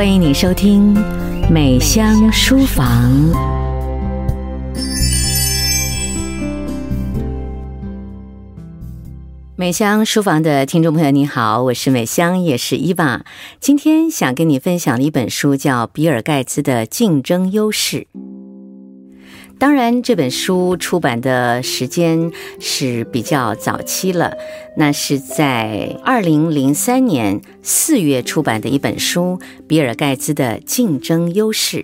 欢迎你收听《美香书房》。美香书房的听众朋友，你好，我是美香，也是伊娃。今天想跟你分享的一本书叫《比尔盖茨的竞争优势》。当然，这本书出版的时间是比较早期了，那是在二零零三年四月出版的一本书《比尔盖茨的竞争优势》。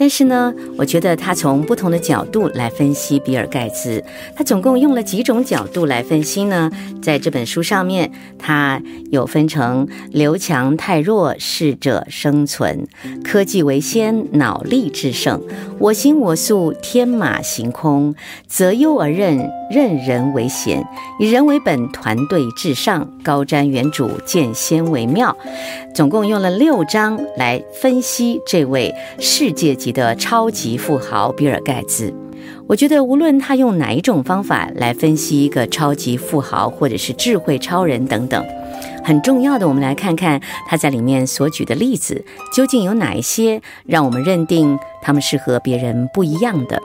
但是呢，我觉得他从不同的角度来分析比尔盖茨，他总共用了几种角度来分析呢？在这本书上面，他有分成刘强太弱，适者生存；科技为先，脑力制胜；我行我素，天马行空；择优而任，任人唯贤；以人为本，团队至上；高瞻远瞩，见先为妙。总共用了六章来分析这位世界级的超级富豪比尔盖茨。我觉得无论他用哪一种方法来分析一个超级富豪，或者是智慧超人等等，很重要的，我们来看看他在里面所举的例子究竟有哪一些，让我们认定他们是和别人不一样的。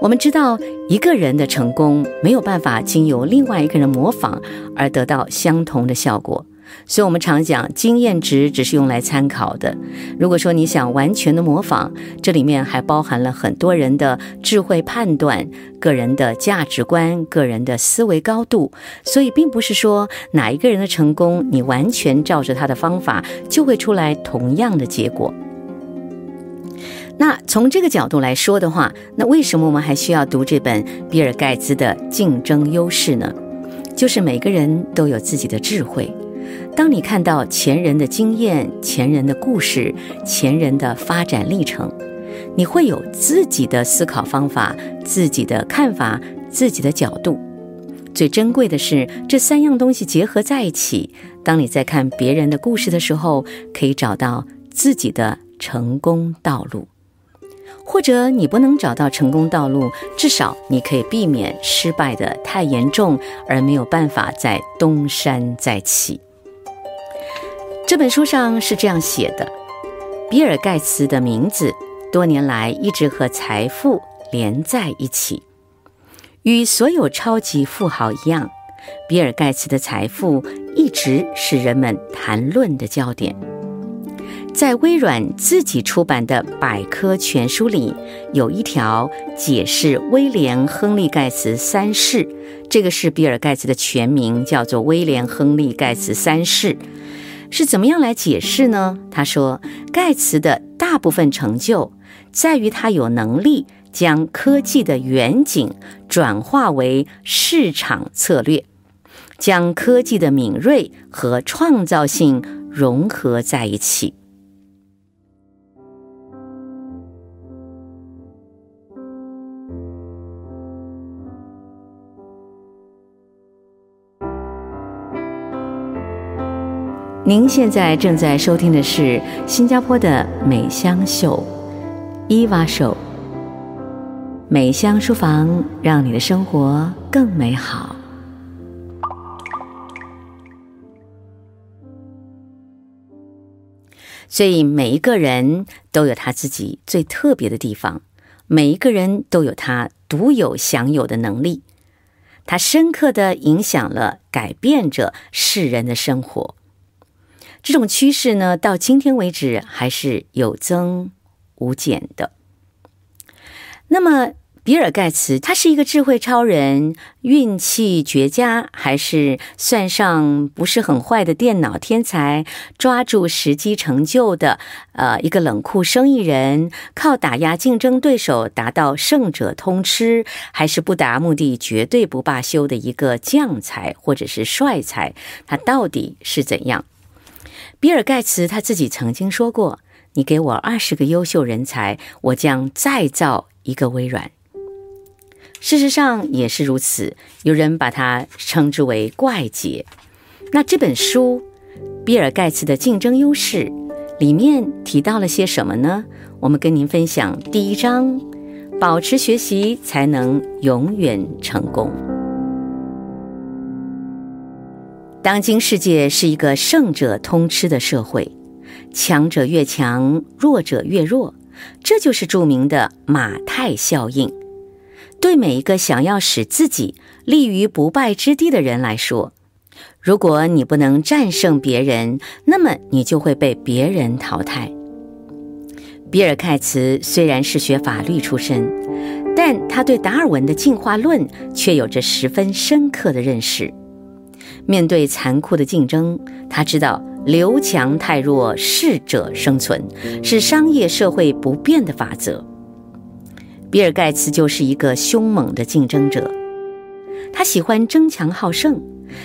我们知道，一个人的成功没有办法经由另外一个人模仿而得到相同的效果。所以，我们常讲经验值只是用来参考的。如果说你想完全的模仿，这里面还包含了很多人的智慧判断、个人的价值观、个人的思维高度。所以，并不是说哪一个人的成功，你完全照着他的方法就会出来同样的结果。那从这个角度来说的话，那为什么我们还需要读这本比尔盖茨的竞争优势呢？就是每个人都有自己的智慧。当你看到前人的经验、前人的故事、前人的发展历程，你会有自己的思考方法、自己的看法、自己的角度。最珍贵的是，这三样东西结合在一起，当你在看别人的故事的时候，可以找到自己的成功道路。或者你不能找到成功道路，至少你可以避免失败得太严重，而没有办法再东山再起。这本书上是这样写的：比尔盖茨的名字多年来一直和财富连在一起。与所有超级富豪一样，比尔盖茨的财富一直是人们谈论的焦点。在微软自己出版的百科全书里，有一条解释威廉·亨利·盖茨三世，这个是比尔盖茨的全名，叫做威廉·亨利·盖茨三世。是怎么样来解释呢？他说，盖茨的大部分成就在于他有能力将科技的远景转化为市场策略，将科技的敏锐和创造性融合在一起。您现在正在收听的是新加坡的美香秀，伊娃秀。美香书房，让你的生活更美好。所以每一个人都有他自己最特别的地方，每一个人都有他独有享有的能力，他深刻地影响了、改变着世人的生活。这种趋势呢，到今天为止还是有增无减的。那么，比尔盖茨他是一个智慧超人、运气绝佳，还是算上不是很坏的电脑天才，抓住时机成就的呃一个冷酷生意人，靠打压竞争对手达到胜者通吃，还是不达目的绝对不罢休的一个将才或者是帅才？他到底是怎样？比尔盖茨他自己曾经说过：“你给我二十个优秀人才，我将再造一个微软。”事实上也是如此，有人把它称之为怪杰。那这本书《比尔盖茨的竞争优势》里面提到了些什么呢？我们跟您分享第一章：保持学习，才能永远成功。当今世界是一个胜者通吃的社会，强者越强，弱者越弱，这就是著名的马太效应。对每一个想要使自己立于不败之地的人来说，如果你不能战胜别人，那么你就会被别人淘汰。比尔盖茨虽然是学法律出身，但他对达尔文的进化论却有着十分深刻的认识。面对残酷的竞争，他知道刘强太弱，适者生存是商业社会不变的法则。比尔盖茨就是一个凶猛的竞争者，他喜欢争强好胜。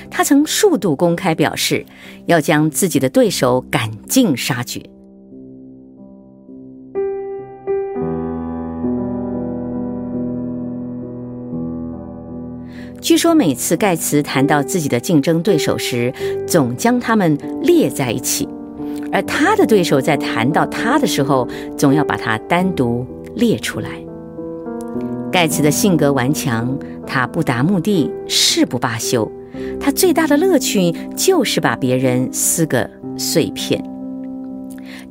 他曾数度公开表示，要将自己的对手赶尽杀绝。据说每次盖茨谈到自己的竞争对手时，总将他们列在一起；而他的对手在谈到他的时候，总要把他单独列出来。盖茨的性格顽强，他不达目的誓不罢休。他最大的乐趣就是把别人撕个碎片。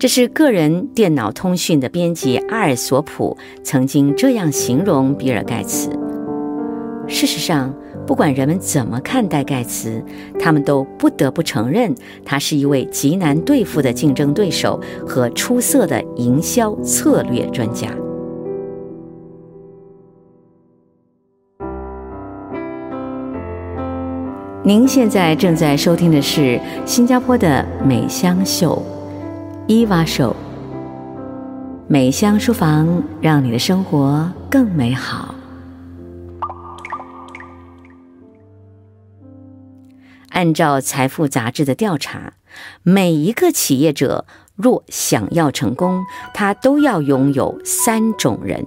这是个人电脑通讯的编辑阿尔索普曾经这样形容比尔盖茨。事实上，不管人们怎么看待盖茨，他们都不得不承认他是一位极难对付的竞争对手和出色的营销策略专家。您现在正在收听的是新加坡的美香秀，伊娃秀。美香书房，让你的生活更美好。按照《财富》杂志的调查，每一个企业者若想要成功，他都要拥有三种人。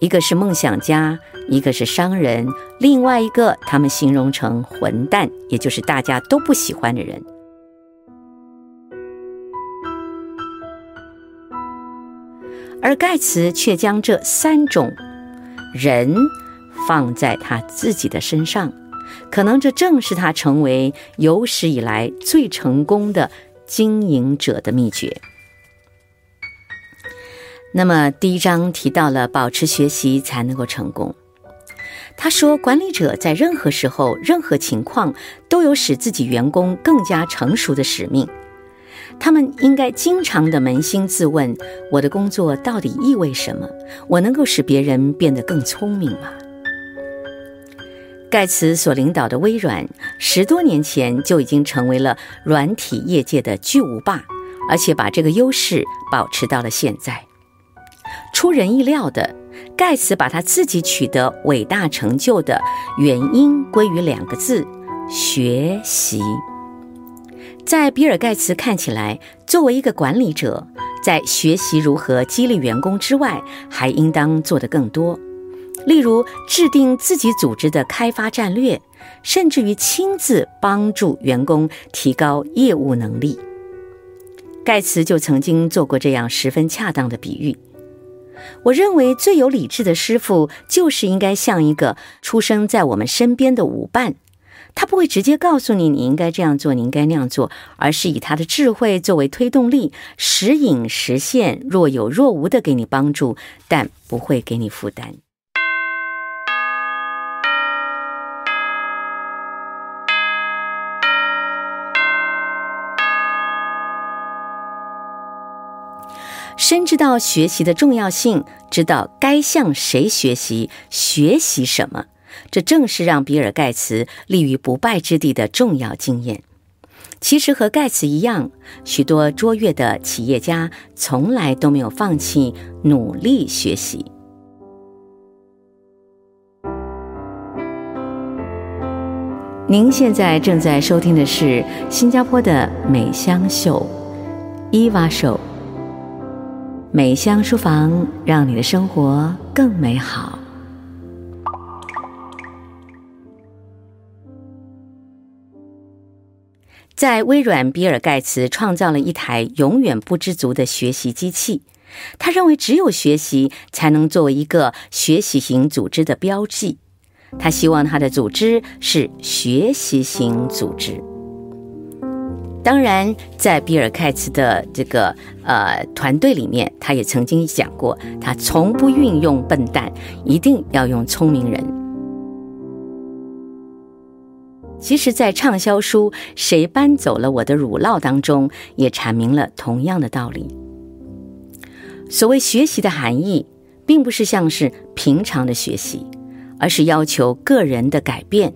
一个是梦想家，一个是商人，另外一个他们形容成混蛋，也就是大家都不喜欢的人。而盖茨却将这三种人放在他自己的身上，可能这正是他成为有史以来最成功的经营者的秘诀。那么第一章提到了保持学习才能够成功。他说，管理者在任何时候、任何情况都有使自己员工更加成熟的使命。他们应该经常地扪心自问：我的工作到底意味什么？我能够使别人变得更聪明吗？盖茨所领导的微软，十多年前就已经成为了软体业界的巨无霸，而且把这个优势保持到了现在。出人意料的，盖茨把他自己取得伟大成就的原因归于两个字：学习。在比尔盖茨看起来，作为一个管理者，在学习如何激励员工之外，还应当做得更多。例如，制定自己组织的开发战略，甚至于亲自帮助员工提高业务能力。盖茨就曾经做过这样十分恰当的比喻。我认为最有理智的师傅，就是应该像一个出生在我们身边的舞伴，他不会直接告诉你你应该这样做，你应该那样做，而是以他的智慧作为推动力，时隐时现，若有若无的给你帮助，但不会给你负担。深知道学习的重要性，知道该向谁学习，学习什么，这正是让比尔盖茨立于不败之地的重要经验。其实和盖茨一样，许多卓越的企业家从来都没有放弃努力学习。您现在正在收听的是新加坡的美香秀，伊娃秀。美香书房，让你的生活更美好。在微软，比尔盖茨创造了一台永远不知足的学习机器。他认为，只有学习才能作为一个学习型组织的标记。他希望他的组织是学习型组织。当然，在比尔盖茨的这个呃团队里面，他也曾经讲过，他从不运用笨蛋，一定要用聪明人。其实，在畅销书《谁搬走了我的乳酪》当中，也阐明了同样的道理。所谓学习的含义，并不是像是平常的学习，而是要求个人的改变，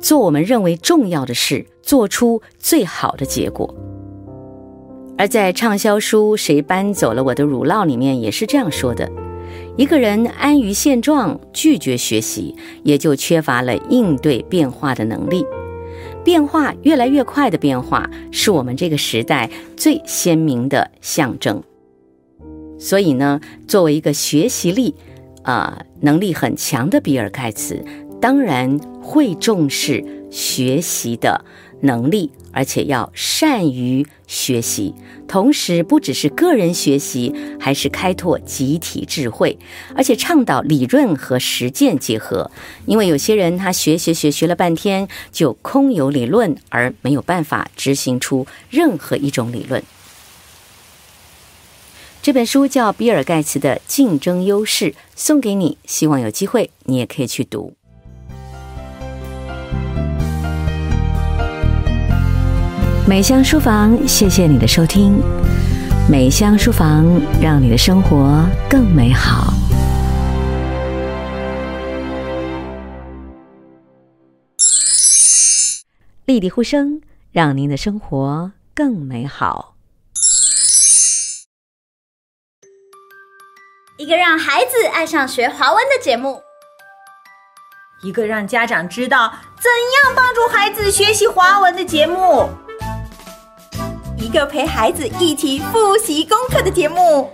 做我们认为重要的事。做出最好的结果，而在畅销书《谁搬走了我的乳酪》里面也是这样说的：一个人安于现状，拒绝学习，也就缺乏了应对变化的能力。变化越来越快的变化，是我们这个时代最鲜明的象征。所以呢，作为一个学习力啊、呃、能力很强的比尔盖茨，当然会重视学习的。能力，而且要善于学习，同时不只是个人学习，还是开拓集体智慧，而且倡导理论和实践结合。因为有些人他学学学学了半天，就空有理论，而没有办法执行出任何一种理论。这本书叫《比尔盖茨的竞争优势》，送给你，希望有机会你也可以去读。美香书房，谢谢你的收听。美香书房，让你的生活更美好。丽丽呼声，让您的生活更美好。一个让孩子爱上学华文的节目，一个让家长知道怎样帮助孩子学习华文的节目。一个陪孩子一起复习功课的节目，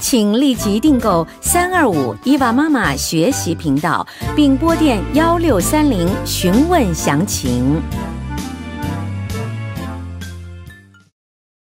请立即订购三二五伊娃妈妈学习频道，并拨电幺六三零询问详情。